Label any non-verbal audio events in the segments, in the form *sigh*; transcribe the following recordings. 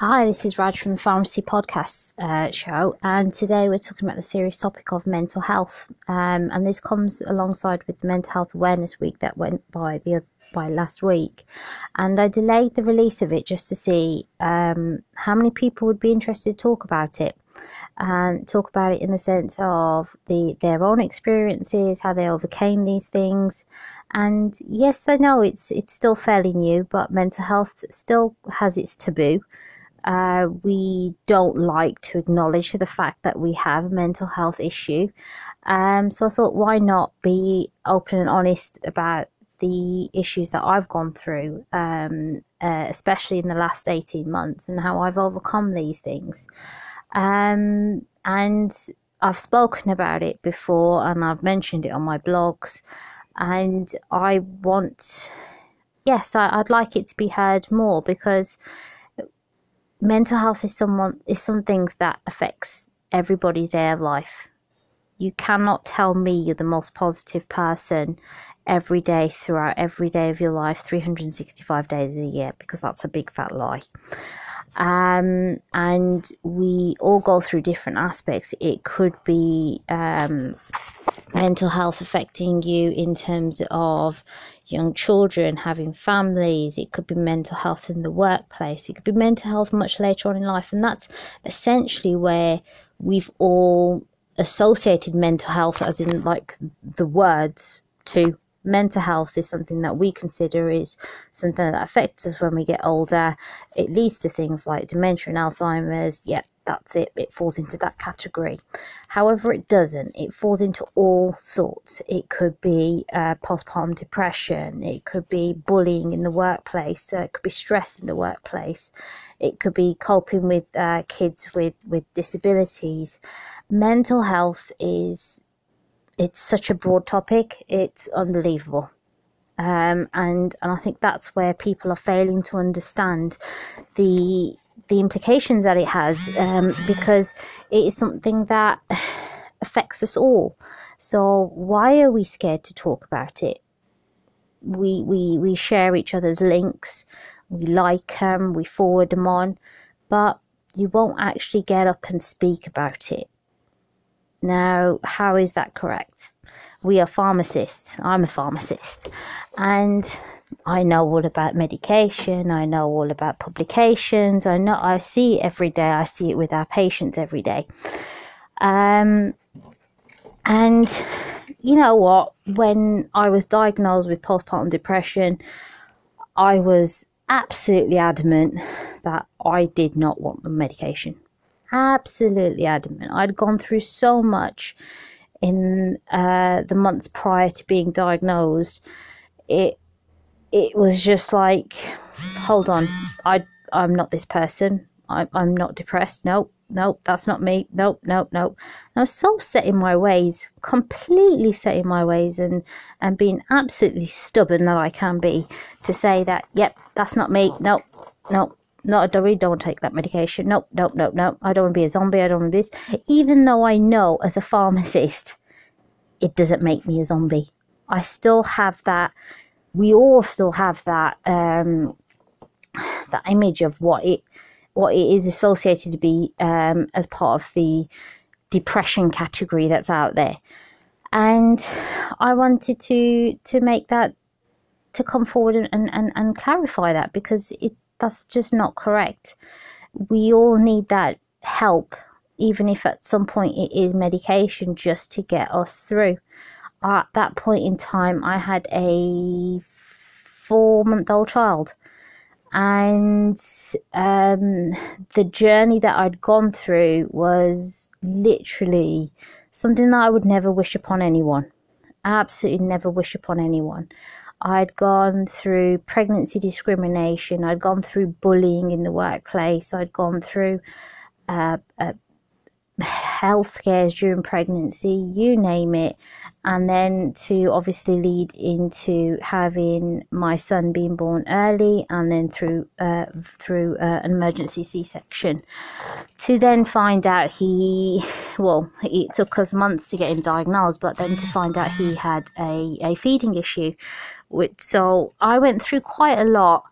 Hi, this is Raj from the Pharmacy Podcast uh, show, and today we're talking about the serious topic of mental health. Um, and this comes alongside with the Mental Health Awareness Week that went by the by last week, and I delayed the release of it just to see um, how many people would be interested to talk about it and talk about it in the sense of the their own experiences, how they overcame these things. And yes, I know it's it's still fairly new, but mental health still has its taboo. Uh, we don't like to acknowledge the fact that we have a mental health issue. Um, so I thought, why not be open and honest about the issues that I've gone through, um, uh, especially in the last 18 months, and how I've overcome these things. Um, and I've spoken about it before and I've mentioned it on my blogs. And I want, yes, I, I'd like it to be heard more because mental health is someone is something that affects everybody's day of life. You cannot tell me you're the most positive person every day throughout every day of your life, 365 days of the year, because that's a big fat lie. Um, and we all go through different aspects. It could be um, mental health affecting you in terms of young children having families. It could be mental health in the workplace. It could be mental health much later on in life. And that's essentially where we've all associated mental health, as in like the words, to mental health is something that we consider is something that affects us when we get older. It leads to things like dementia and Alzheimer's. Yep, that's it. It falls into that category. However, it doesn't. It falls into all sorts. It could be uh, postpartum depression. It could be bullying in the workplace. Uh, it could be stress in the workplace. It could be coping with uh, kids with, with disabilities. Mental health is it's such a broad topic. It's unbelievable. Um, and and I think that's where people are failing to understand the the implications that it has um, because it is something that affects us all. So why are we scared to talk about it? We we we share each other's links, we like them, we forward them on, but you won't actually get up and speak about it. Now, how is that correct? We are pharmacists. I'm a pharmacist. And I know all about medication. I know all about publications. I know I see it every day. I see it with our patients every day. Um, and you know what? When I was diagnosed with postpartum depression, I was absolutely adamant that I did not want the medication absolutely adamant. I'd gone through so much in uh, the months prior to being diagnosed. It it was just like, hold on, I I'm not this person. I, I'm not depressed. Nope, nope, that's not me. Nope, nope, nope. And I was so set in my ways, completely set in my ways, and and being absolutely stubborn that I can be to say that, yep, that's not me. Nope, nope, no, I really don't take that medication. Nope, nope, nope, nope. I don't want to be a zombie. I don't want to be this. Even though I know as a pharmacist, it doesn't make me a zombie. I still have that. We all still have that. Um, that image of what it what it is associated to be um, as part of the depression category that's out there. And I wanted to to make that to come forward and, and, and clarify that because it that's just not correct. We all need that help, even if at some point it is medication just to get us through. At that point in time, I had a four month old child. And um, the journey that I'd gone through was literally something that I would never wish upon anyone. Absolutely never wish upon anyone. I'd gone through pregnancy discrimination, I'd gone through bullying in the workplace, I'd gone through uh, uh, health scares during pregnancy, you name it. And then to obviously lead into having my son being born early, and then through uh, through uh, an emergency C-section, to then find out he, well, it took us months to get him diagnosed, but then to find out he had a, a feeding issue, which so I went through quite a lot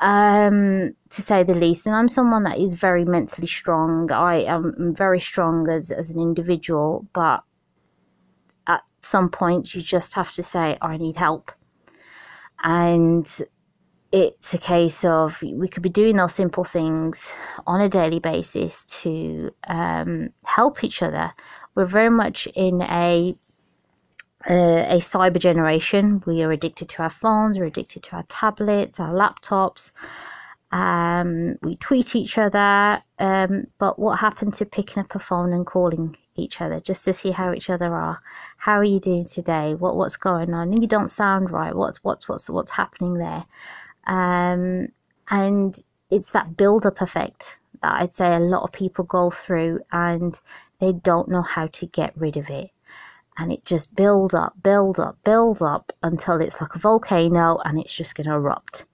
um, to say the least. And I'm someone that is very mentally strong. I am very strong as, as an individual, but at some point you just have to say, I need help. And it's a case of we could be doing those simple things on a daily basis to um, help each other. We're very much in a a cyber generation. We are addicted to our phones, we're addicted to our tablets, our laptops. Um, we tweet each other. Um, but what happened to picking up a phone and calling each other just to see how each other are? How are you doing today? What what's going on? You don't sound right. What's what's what's what's happening there? Um, and it's that build up effect that I'd say a lot of people go through and they don't know how to get rid of it. And it just builds up, builds up, builds up until it's like a volcano and it's just going to erupt.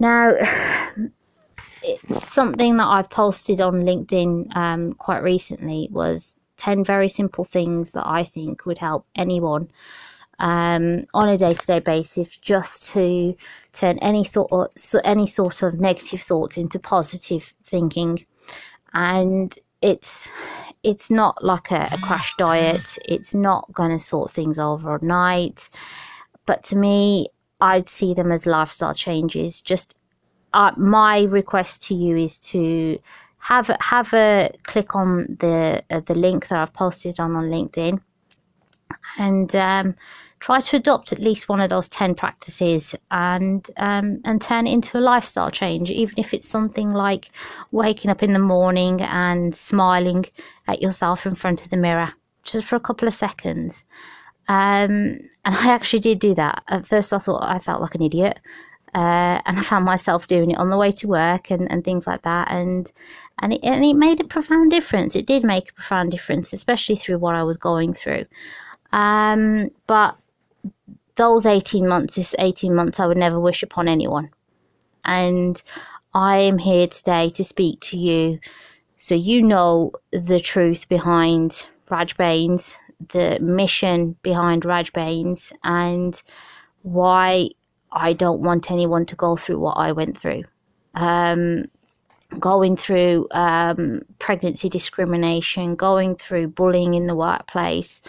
Now, *sighs* it's something that I've posted on LinkedIn um, quite recently was 10 very simple things that I think would help anyone um, on a day-to-day basis just to turn any thought so any sort of negative thoughts into positive thinking and it's it's not like a, a crash diet. It's not going to sort things overnight but to me i'd see them as lifestyle changes. Just uh, my request to you is to have have a click on the uh, the link that I've posted on on LinkedIn. And um, try to adopt at least one of those 10 practices and um, and turn it into a lifestyle change even if it's something like waking up in the morning and smiling at yourself in front of the mirror just for a couple of seconds. Um, and I actually did do that. At first I thought I felt like an idiot uh, and I found myself doing it on the way to work and, and things like that. And and it, and it made a profound difference. It did make a profound difference especially through what I was going through. Um, but those 18 months, this 18 months, I would never wish upon anyone. And I am here today to speak to you so you know the truth behind Raj Bains, the mission behind Raj Bains, and why I don't want anyone to go through what I went through. Um, going through um, pregnancy discrimination, going through bullying in the workplace,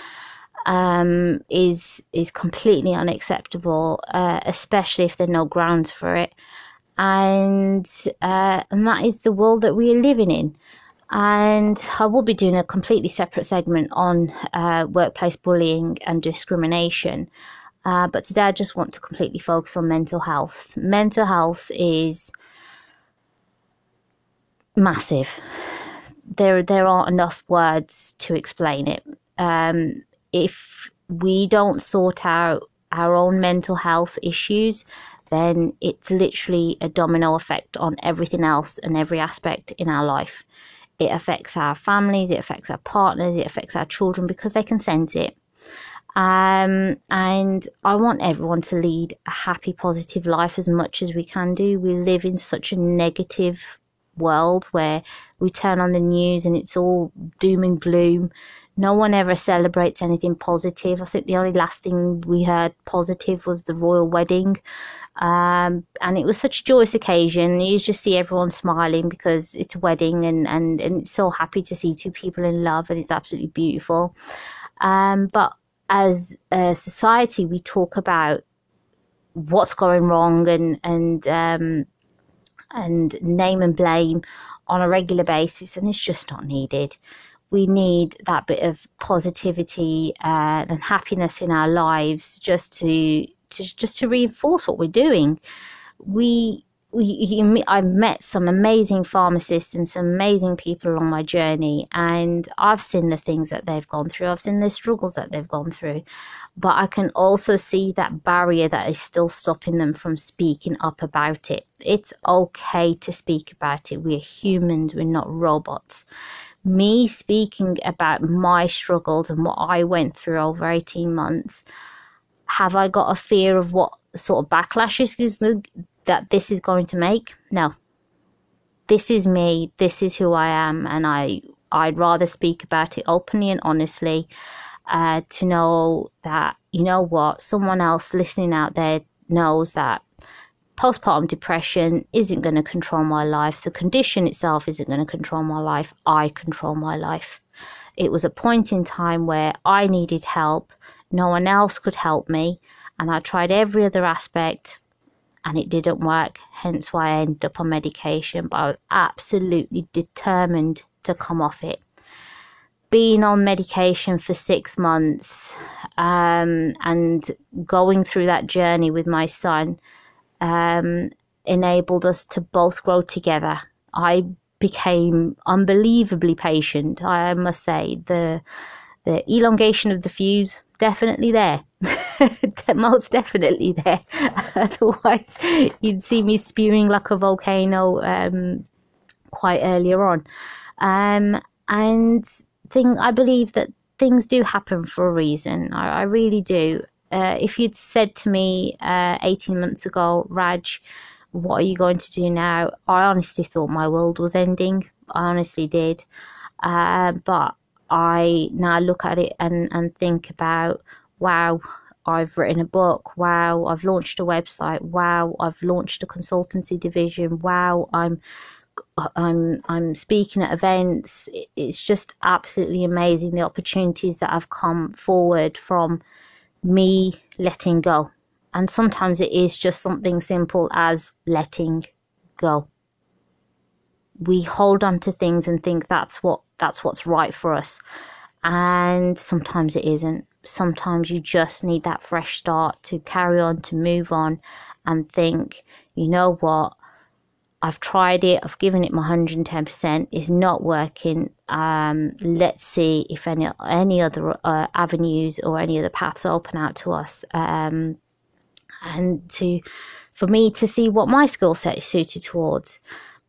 um, is is completely unacceptable, uh, especially if there are no grounds for it, and uh, and that is the world that we are living in. And I will be doing a completely separate segment on uh, workplace bullying and discrimination. Uh, but today I just want to completely focus on mental health. Mental health is massive. There, there aren't enough words to explain it. Um, if we don't sort out our own mental health issues, then it's literally a domino effect on everything else and every aspect in our life. It affects our families, it affects our partners, it affects our children because they can sense it. Um, and I want everyone to lead a happy, positive life as much as we can do. We live in such a negative world where we turn on the news and it's all doom and gloom no one ever celebrates anything positive. I think the only last thing we heard positive was the royal wedding. Um, and it was such a joyous occasion. You just see everyone smiling because it's a wedding and, and, and it's so happy to see two people in love and it's absolutely beautiful. Um, but as a society, we talk about what's going wrong and, and, um, and name and blame on a regular basis, and it's just not needed we need that bit of positivity uh, and happiness in our lives just to, to just to reinforce what we're doing. We we, I've met some amazing pharmacists and some amazing people along my journey, and I've seen the things that they've gone through. I've seen the struggles that they've gone through, but I can also see that barrier that is still stopping them from speaking up about it. It's okay to speak about it. We're humans, we're not robots me speaking about my struggles and what I went through over 18 months, have I got a fear of what sort of backlash is that this is going to make? No. This is me, this is who I am, and I I'd rather speak about it openly and honestly uh, to know that, you know what, someone else listening out there knows that postpartum depression isn't going to control my life. The condition itself isn't going to control my life. I control my life. It was a point in time where I needed help. No one else could help me. And I tried every other aspect and it didn't work. Hence why I ended up on medication. But I was absolutely determined to come off it. Being on medication for six months um, and going through that journey with my son um, enabled us to both grow together. I became unbelievably patient. I must say the the elongation of the fuse definitely there, *laughs* most definitely there. *laughs* Otherwise, you'd see me spewing like a volcano um, quite earlier on. Um, and thing, I believe that things do happen for a reason. I, I really do. Uh, if you'd said to me uh, 18 months ago, Raj, what are you going to do now? I honestly thought my world was ending. I honestly did. Uh, but I now look at it and, and think about, wow, I've written a book. Wow, I've launched a website. Wow, I've launched a consultancy division. Wow, I'm I'm I'm speaking at events. It's just absolutely amazing the opportunities that have come forward from me letting go. And sometimes it is just something simple as letting go. We hold on to things and think that's what that's what's right for us. And sometimes it isn't. Sometimes you just need that fresh start to carry on, to move on and think, you know what? I've tried it, I've given it my 110%, it's not working. Um, let's see if any any other uh, avenues or any other paths open out to us. Um, and to for me to see what my skill set is suited towards.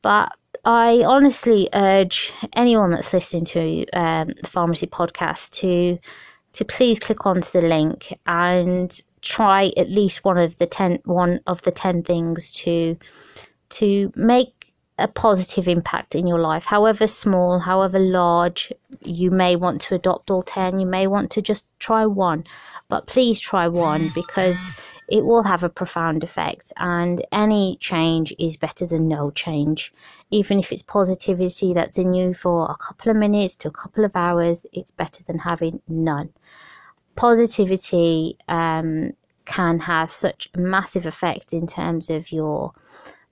But I honestly urge anyone that's listening to um, the pharmacy podcast to to please click onto the link and try at least one of the ten one of the ten things to to make a positive impact in your life, however small, however large. You may want to adopt all 10, you may want to just try one, but please try one *sighs* because it will have a profound effect. And any change is better than no change. Even if it's positivity that's in you for a couple of minutes to a couple of hours, it's better than having none. Positivity um, can have such a massive effect in terms of your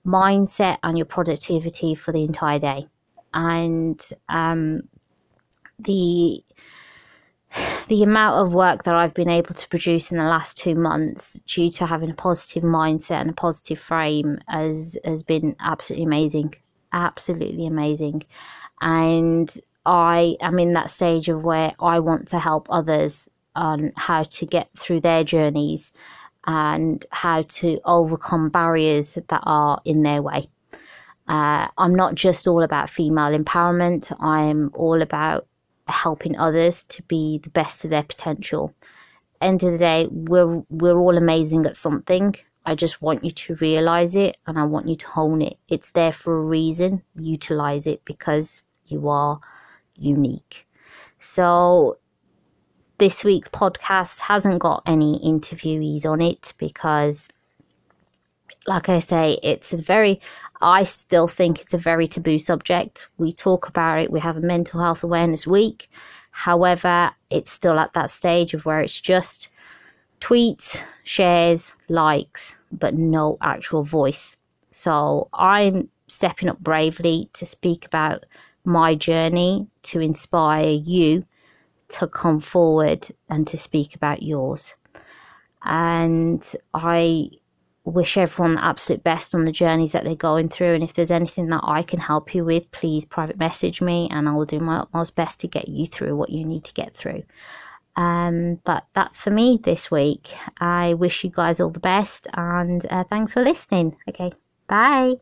mindset and your productivity for the entire day. And um, the the amount of work that I've been able to produce in the last two months due to having a positive mindset and a positive frame has has been absolutely amazing. Absolutely amazing. And I am in that stage of where I want to help others on how to get through their journeys and how to overcome barriers that are in their way. Uh, I'm not just all about female empowerment, I'm all about helping others to be the best of their potential. End of the day, we're, we're all amazing at something. I just want you to realize it and I want you to hone it. It's there for a reason. Utilize it because you are unique. So this week's podcast hasn't got any interviewees on it because, like I say, it's a very, I still think it's a very taboo subject. We talk about it, we have a mental health awareness week. However, it's still at that stage of where it's just tweets, shares, likes, but no actual voice. So I'm stepping up bravely to speak about my journey to inspire you to come forward and to speak about yours. And I wish everyone the absolute best on the journeys that they're going through. And if there's anything that I can help you with, please private message me and I will do my utmost best to get you through what you need to get through. Um, but that's for me this week. I wish you guys all the best and uh, thanks for listening. Okay, bye.